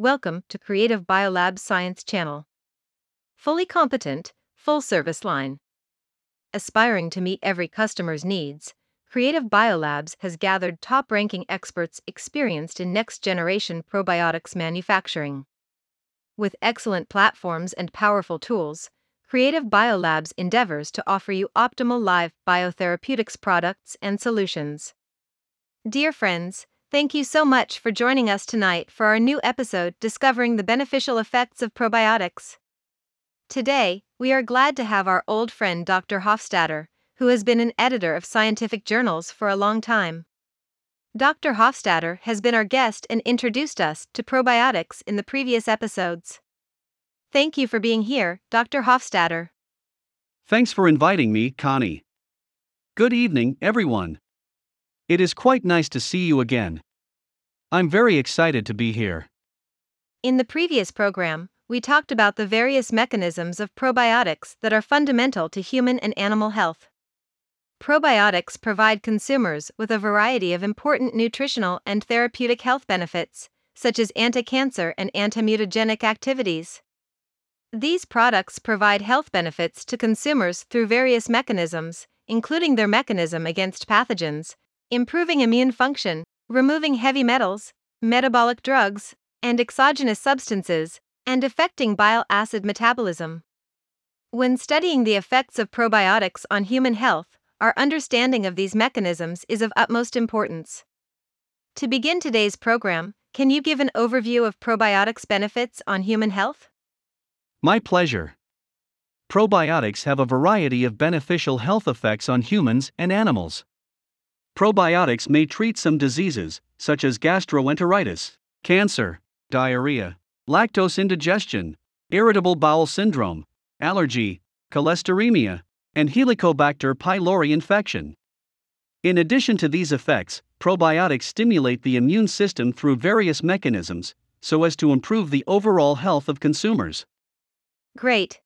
Welcome to Creative Biolabs Science Channel. Fully competent, full service line. Aspiring to meet every customer's needs, Creative Biolabs has gathered top ranking experts experienced in next generation probiotics manufacturing. With excellent platforms and powerful tools, Creative Biolabs endeavors to offer you optimal live biotherapeutics products and solutions. Dear friends, thank you so much for joining us tonight for our new episode discovering the beneficial effects of probiotics. Today, we are glad to have our old friend Dr. Hofstadter, who has been an editor of scientific journals for a long time. Dr. Hofstadter has been our guest and introduced us to probiotics in the previous episodes. Thank you for being here, Dr. Hofstadter. Thanks for inviting me, Connie. Good evening, everyone. It is quite nice to see you again. I'm very excited to be here. In the previous program, we talked about the various mechanisms of probiotics that are fundamental to human and animal health. Probiotics provide consumers with a variety of important nutritional and therapeutic health benefits, such as anti cancer and anti-mutagenic activities. These products provide health benefits to consumers through various mechanisms, including their mechanism against pathogens, improving immune function, removing heavy metals, metabolic drugs, and exogenous substances, and affecting bile acid metabolism. When studying the effects of probiotics on human health, our understanding of these mechanisms is of utmost importance. To begin today's program, can you give an overview of probiotics' benefits on human health? My pleasure. Probiotics have a variety of beneficial health effects on humans and animals. Probiotics may treat some diseases, such as gastroenteritis, cancer, diarrhea, lactose indigestion, irritable bowel syndrome, allergy, cholesteremia, and Helicobacter pylori infection. In addition to these effects, probiotics stimulate the immune system through various mechanisms so as to improve the overall health of consumers. Great.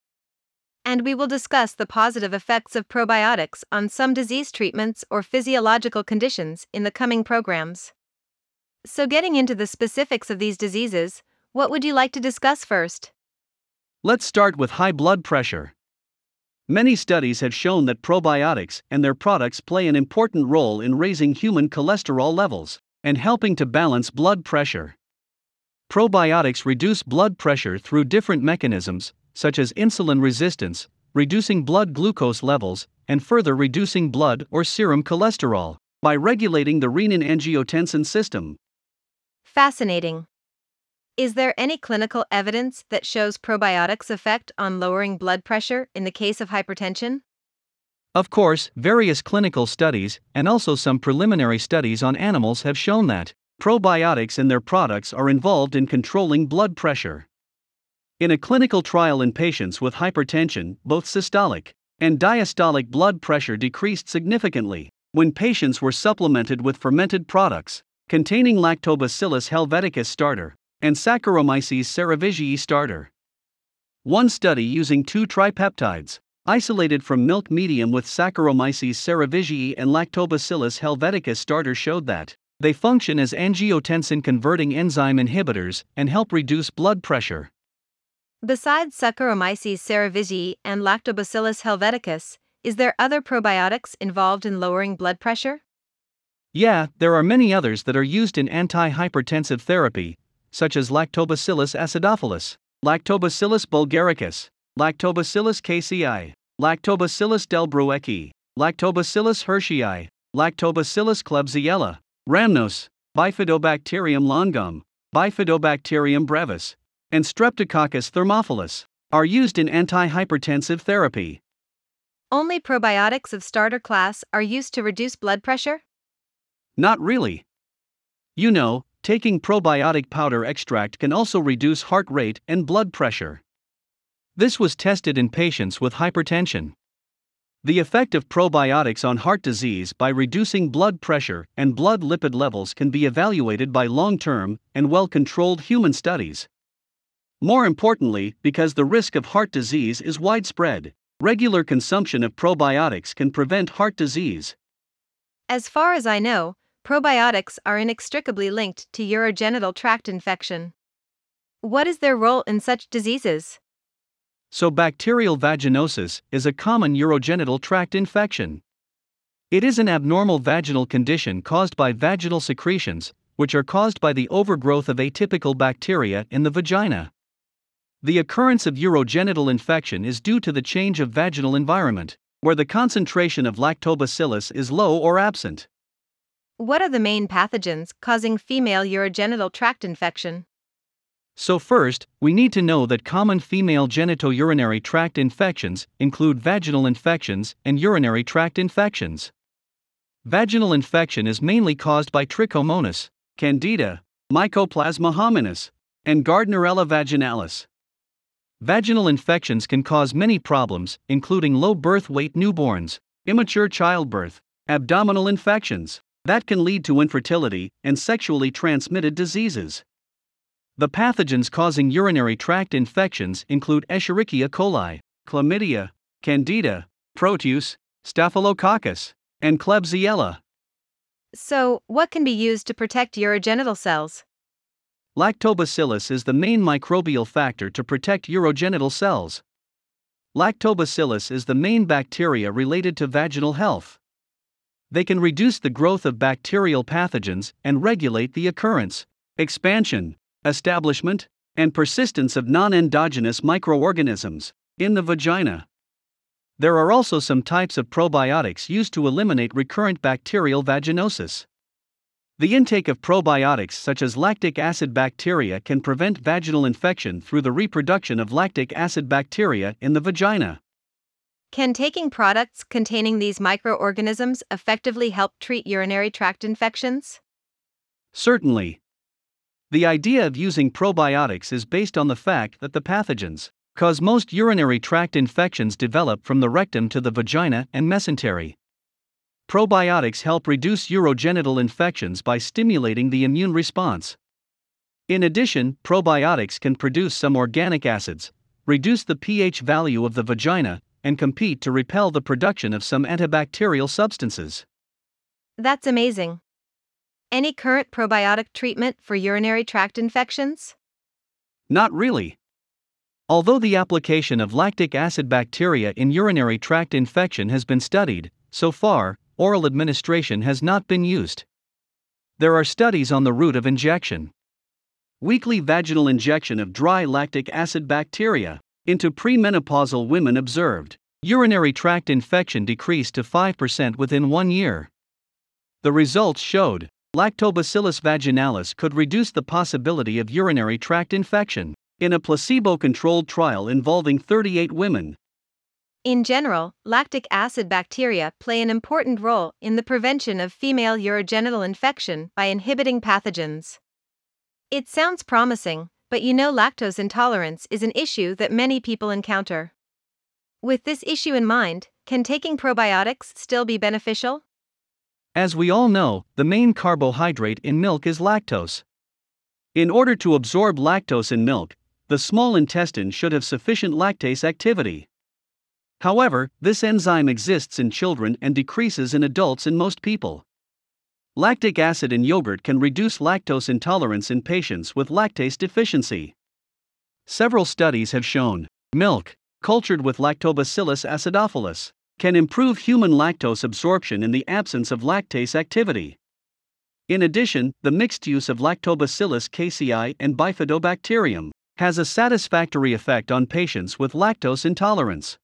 And we will discuss the positive effects of probiotics on some disease treatments or physiological conditions in the coming programs. So, getting into the specifics of these diseases, what would you like to discuss first? Let's start with high blood pressure. Many studies have shown that probiotics and their products play an important role in raising human cholesterol levels and helping to balance blood pressure. Probiotics reduce blood pressure through different mechanisms, such as insulin resistance, reducing blood glucose levels, and further reducing blood or serum cholesterol by regulating the renin angiotensin system. Fascinating. Is there any clinical evidence that shows probiotics' effect on lowering blood pressure in the case of hypertension? Of course, various clinical studies and also some preliminary studies on animals have shown that probiotics and their products are involved in controlling blood pressure. In a clinical trial in patients with hypertension, both systolic and diastolic blood pressure decreased significantly when patients were supplemented with fermented products containing Lactobacillus helveticus starter and Saccharomyces cerevisiae starter. One study using two tripeptides, isolated from milk medium with Saccharomyces cerevisiae and Lactobacillus helveticus starter, showed that they function as angiotensin converting enzyme inhibitors and help reduce blood pressure. Besides Saccharomyces cerevisiae and Lactobacillus helveticus, is there other probiotics involved in lowering blood pressure? Yeah, there are many others that are used in antihypertensive therapy, such as Lactobacillus acidophilus, Lactobacillus bulgaricus, Lactobacillus casei, Lactobacillus delbrueckii, Lactobacillus hershii, Lactobacillus klebsiella, rhamnos, Bifidobacterium longum, Bifidobacterium brevis, and Streptococcus thermophilus are used in antihypertensive therapy. Only probiotics of starter class are used to reduce blood pressure? Not really. You know, taking probiotic powder extract can also reduce heart rate and blood pressure. This was tested in patients with hypertension. The effect of probiotics on heart disease by reducing blood pressure and blood lipid levels can be evaluated by long term and well controlled human studies. More importantly, because the risk of heart disease is widespread, regular consumption of probiotics can prevent heart disease. As far as I know, probiotics are inextricably linked to urogenital tract infection. What is their role in such diseases? So, bacterial vaginosis is a common urogenital tract infection. It is an abnormal vaginal condition caused by vaginal secretions, which are caused by the overgrowth of atypical bacteria in the vagina. The occurrence of urogenital infection is due to the change of vaginal environment, where the concentration of lactobacillus is low or absent. What are the main pathogens causing female urogenital tract infection? So, first, we need to know that common female genitourinary tract infections include vaginal infections and urinary tract infections. Vaginal infection is mainly caused by Trichomonas, Candida, Mycoplasma hominis, and Gardnerella vaginalis. Vaginal infections can cause many problems, including low birth weight newborns, immature childbirth, abdominal infections, that can lead to infertility, and sexually transmitted diseases. The pathogens causing urinary tract infections include Escherichia coli, Chlamydia, Candida, Proteus, Staphylococcus, and Klebsiella. So, what can be used to protect urogenital cells? Lactobacillus is the main microbial factor to protect urogenital cells. Lactobacillus is the main bacteria related to vaginal health. They can reduce the growth of bacterial pathogens and regulate the occurrence, expansion, establishment, and persistence of non endogenous microorganisms in the vagina. There are also some types of probiotics used to eliminate recurrent bacterial vaginosis. The intake of probiotics such as lactic acid bacteria can prevent vaginal infection through the reproduction of lactic acid bacteria in the vagina. Can taking products containing these microorganisms effectively help treat urinary tract infections? Certainly. The idea of using probiotics is based on the fact that the pathogens cause most urinary tract infections develop from the rectum to the vagina and mesentery. Probiotics help reduce urogenital infections by stimulating the immune response. In addition, probiotics can produce some organic acids, reduce the pH value of the vagina, and compete to repel the production of some antibacterial substances. That's amazing. Any current probiotic treatment for urinary tract infections? Not really. Although the application of lactic acid bacteria in urinary tract infection has been studied, so far, oral administration has not been used. There are studies on the route of injection. Weekly vaginal injection of dry lactic acid bacteria into premenopausal women observed. Urinary tract infection decreased to 5% within one year. The results showed Lactobacillus vaginalis could reduce the possibility of urinary tract infection in a placebo controlled trial involving 38 women. In general, lactic acid bacteria play an important role in the prevention of female urogenital infection by inhibiting pathogens. It sounds promising, but you know lactose intolerance is an issue that many people encounter. With this issue in mind, can taking probiotics still be beneficial? As we all know, the main carbohydrate in milk is lactose. In order to absorb lactose in milk, the small intestine should have sufficient lactase activity. However, this enzyme exists in children and decreases in adults in most people. Lactic acid in yogurt can reduce lactose intolerance in patients with lactase deficiency. Several studies have shown milk, cultured with Lactobacillus acidophilus, can improve human lactose absorption in the absence of lactase activity. In addition, the mixed use of Lactobacillus casei and Bifidobacterium has a satisfactory effect on patients with lactose intolerance.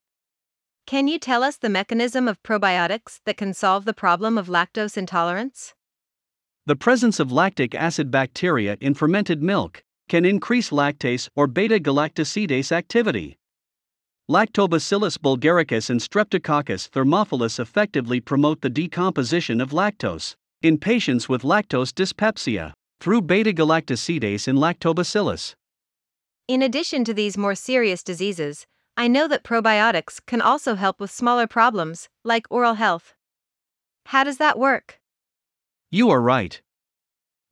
Can you tell us the mechanism of probiotics that can solve the problem of lactose intolerance? The presence of lactic acid bacteria in fermented milk can increase lactase or beta galactosidase activity. Lactobacillus bulgaricus and Streptococcus thermophilus effectively promote the decomposition of lactose in patients with lactose dyspepsia through beta galactosidase in lactobacillus. In addition to these more serious diseases, I know that probiotics can also help with smaller problems, like oral health. How does that work? You are right.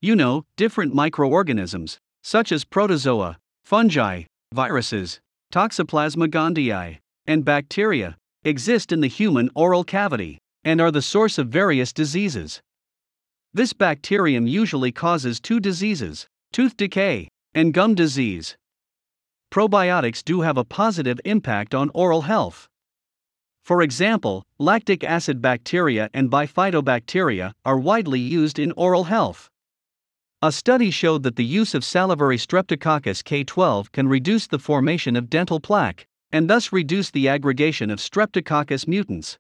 You know, different microorganisms, such as protozoa, fungi, viruses, Toxoplasma gondii, and bacteria, exist in the human oral cavity and are the source of various diseases. This bacterium usually causes two diseases tooth decay and gum disease. Probiotics do have a positive impact on oral health. For example, lactic acid bacteria and bifidobacteria are widely used in oral health. A study showed that the use of salivary Streptococcus K12 can reduce the formation of dental plaque, and thus reduce the aggregation of Streptococcus mutans.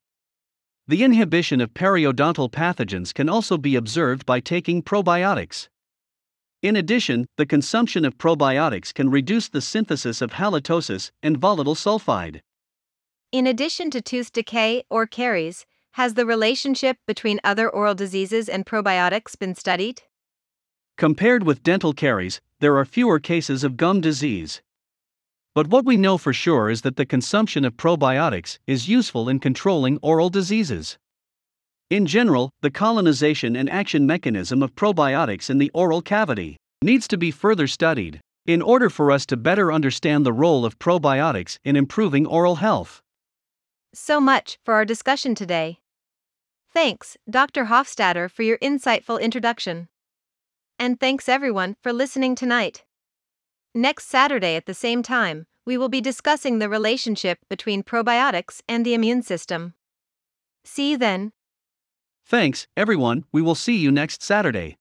The inhibition of periodontal pathogens can also be observed by taking probiotics. In addition, the consumption of probiotics can reduce the synthesis of halitosis and volatile sulfide. In addition to tooth decay or caries, has the relationship between other oral diseases and probiotics been studied? Compared with dental caries, there are fewer cases of gum disease. But what we know for sure is that the consumption of probiotics is useful in controlling oral diseases. In general, the colonization and action mechanism of probiotics in the oral cavity needs to be further studied in order for us to better understand the role of probiotics in improving oral health. So much for our discussion today. Thanks, Dr. Hofstadter, for your insightful introduction. And thanks everyone for listening tonight. Next Saturday at the same time, we will be discussing the relationship between probiotics and the immune system. See you then. Thanks, everyone. We will see you next Saturday.